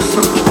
circle.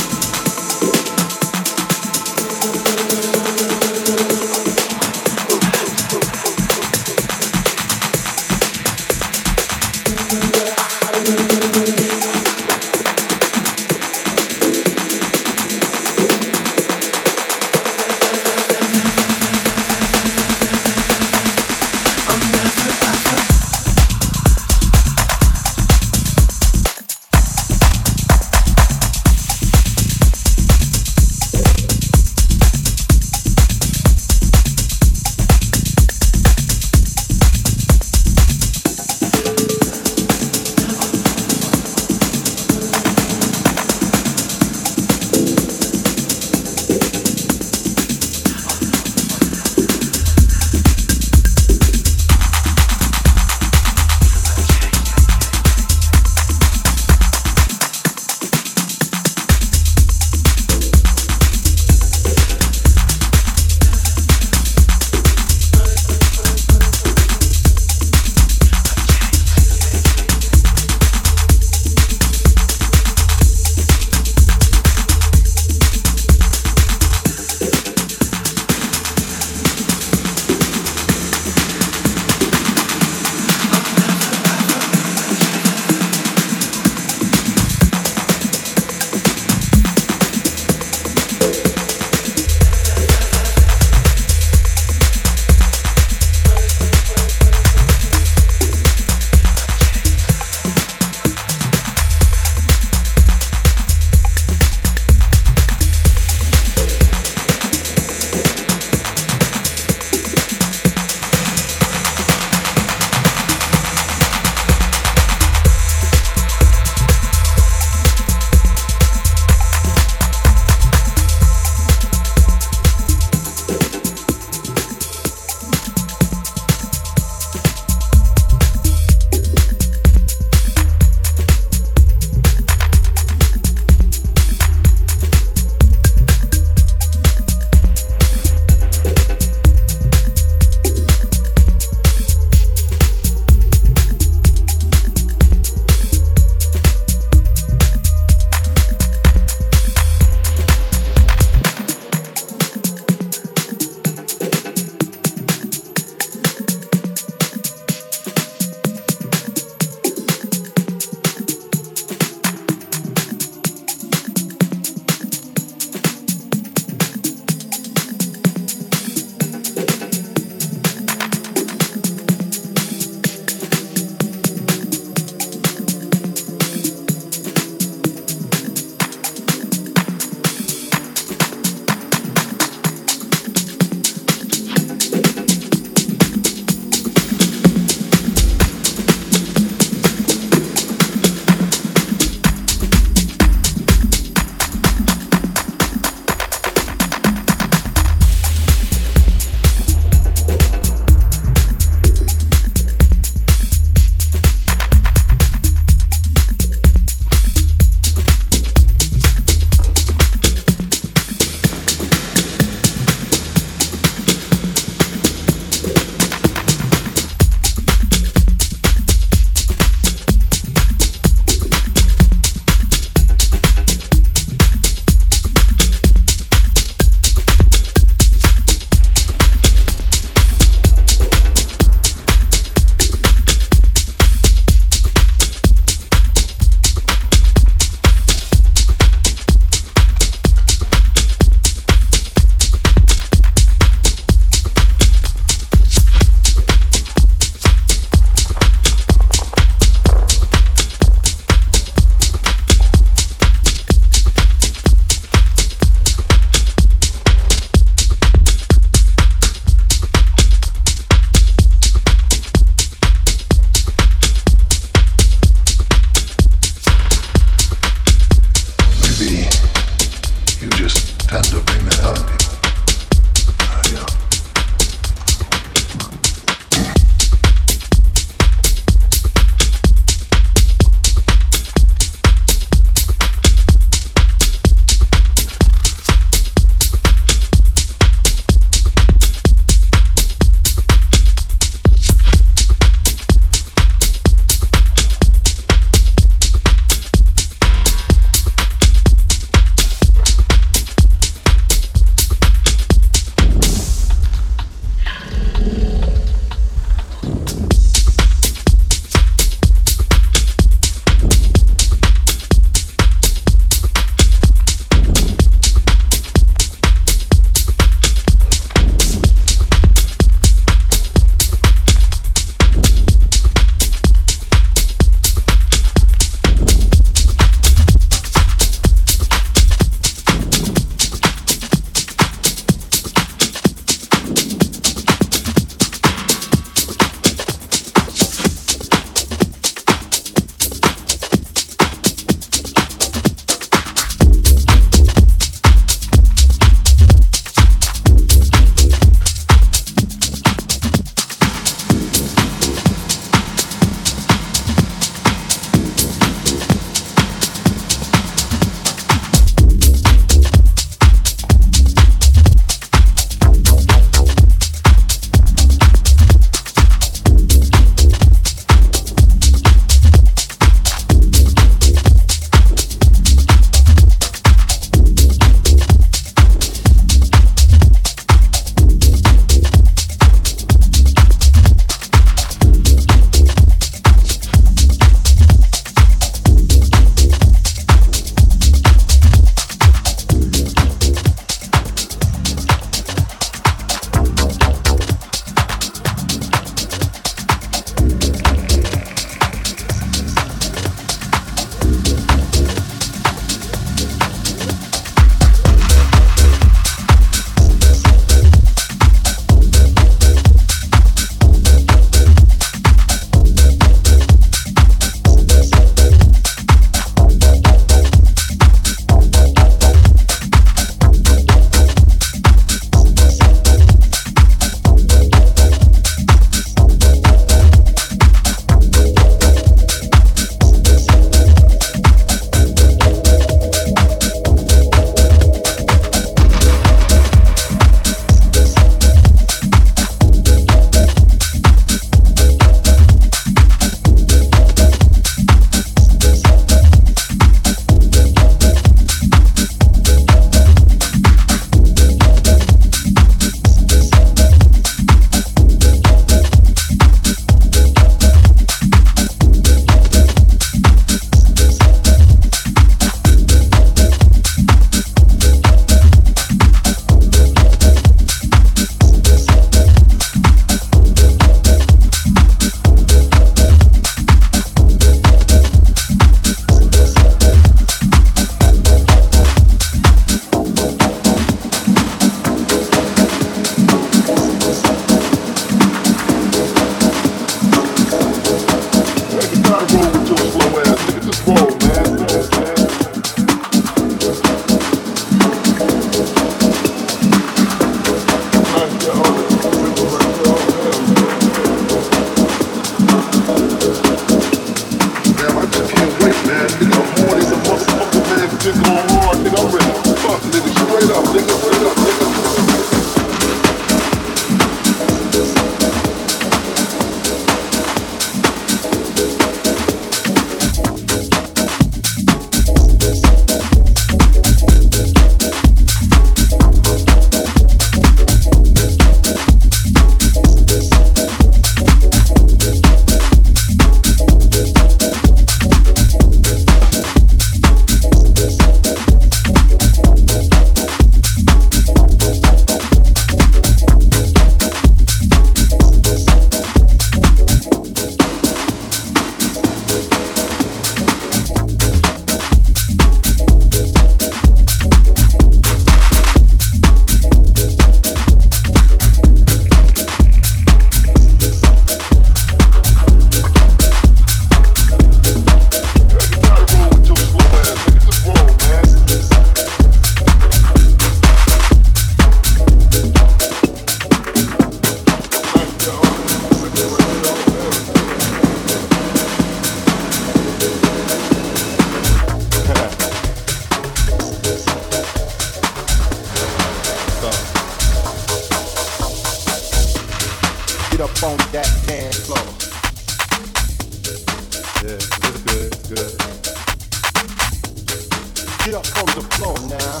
Get up from the floor now.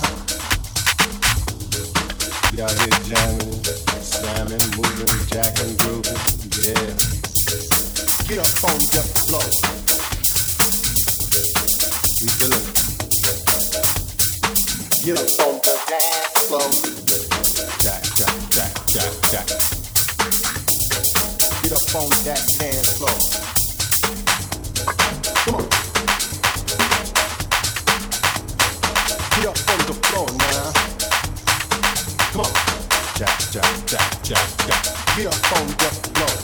Get out here jamming, slamming, moving, jacking, grooving, yeah. Get up from the floor. We feeling. Get up on the dance floor. Jack, jack, jack, jack, jack. Get up on that dance floor. Come on. Come on. Jack, jack, jack, jack, jack. Be a phone, just.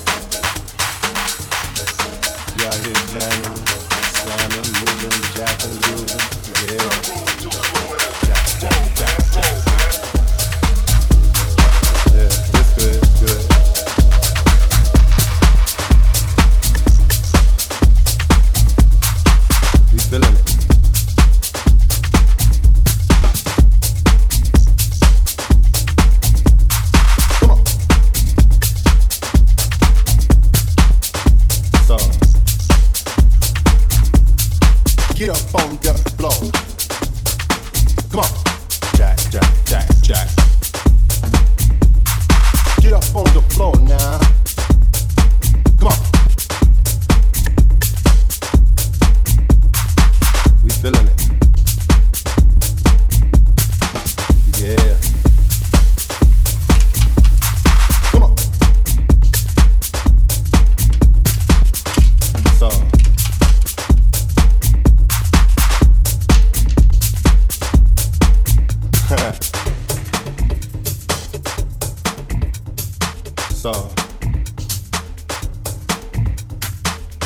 song.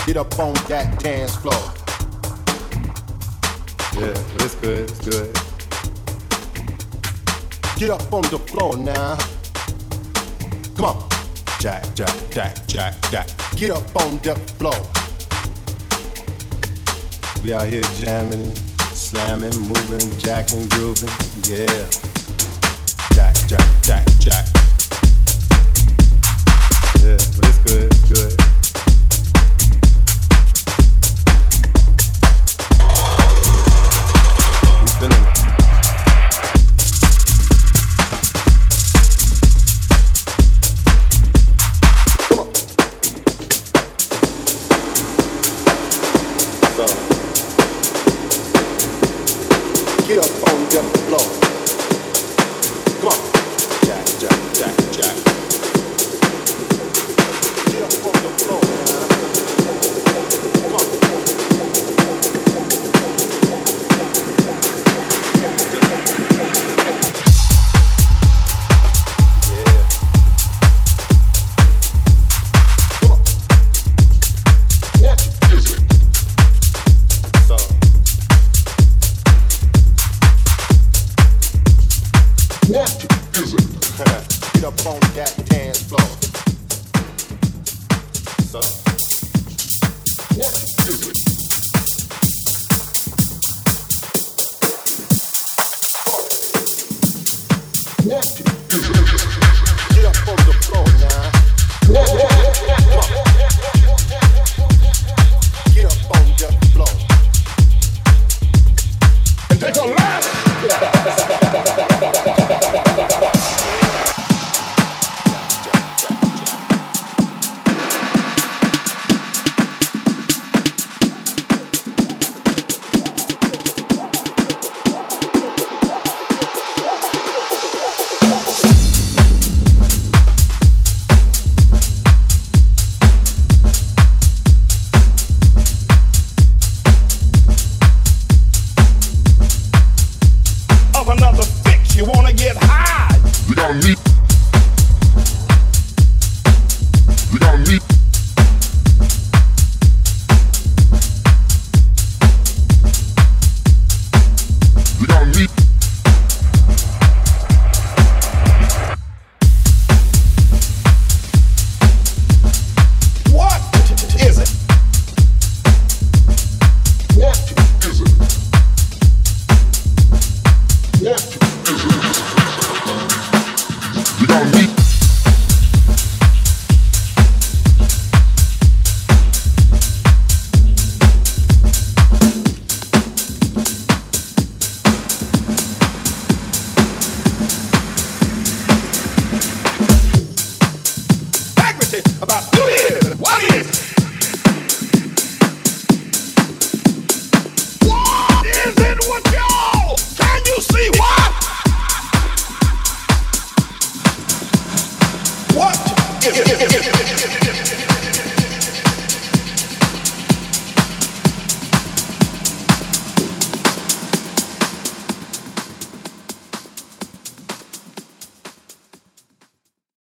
Get up on that dance floor. Yeah, it's good, it's good. Get up on the floor now. Come on. Jack, jack, jack, jack, jack. Get up on the floor. We out here jamming, slamming, moving, jacking, grooving. Yeah.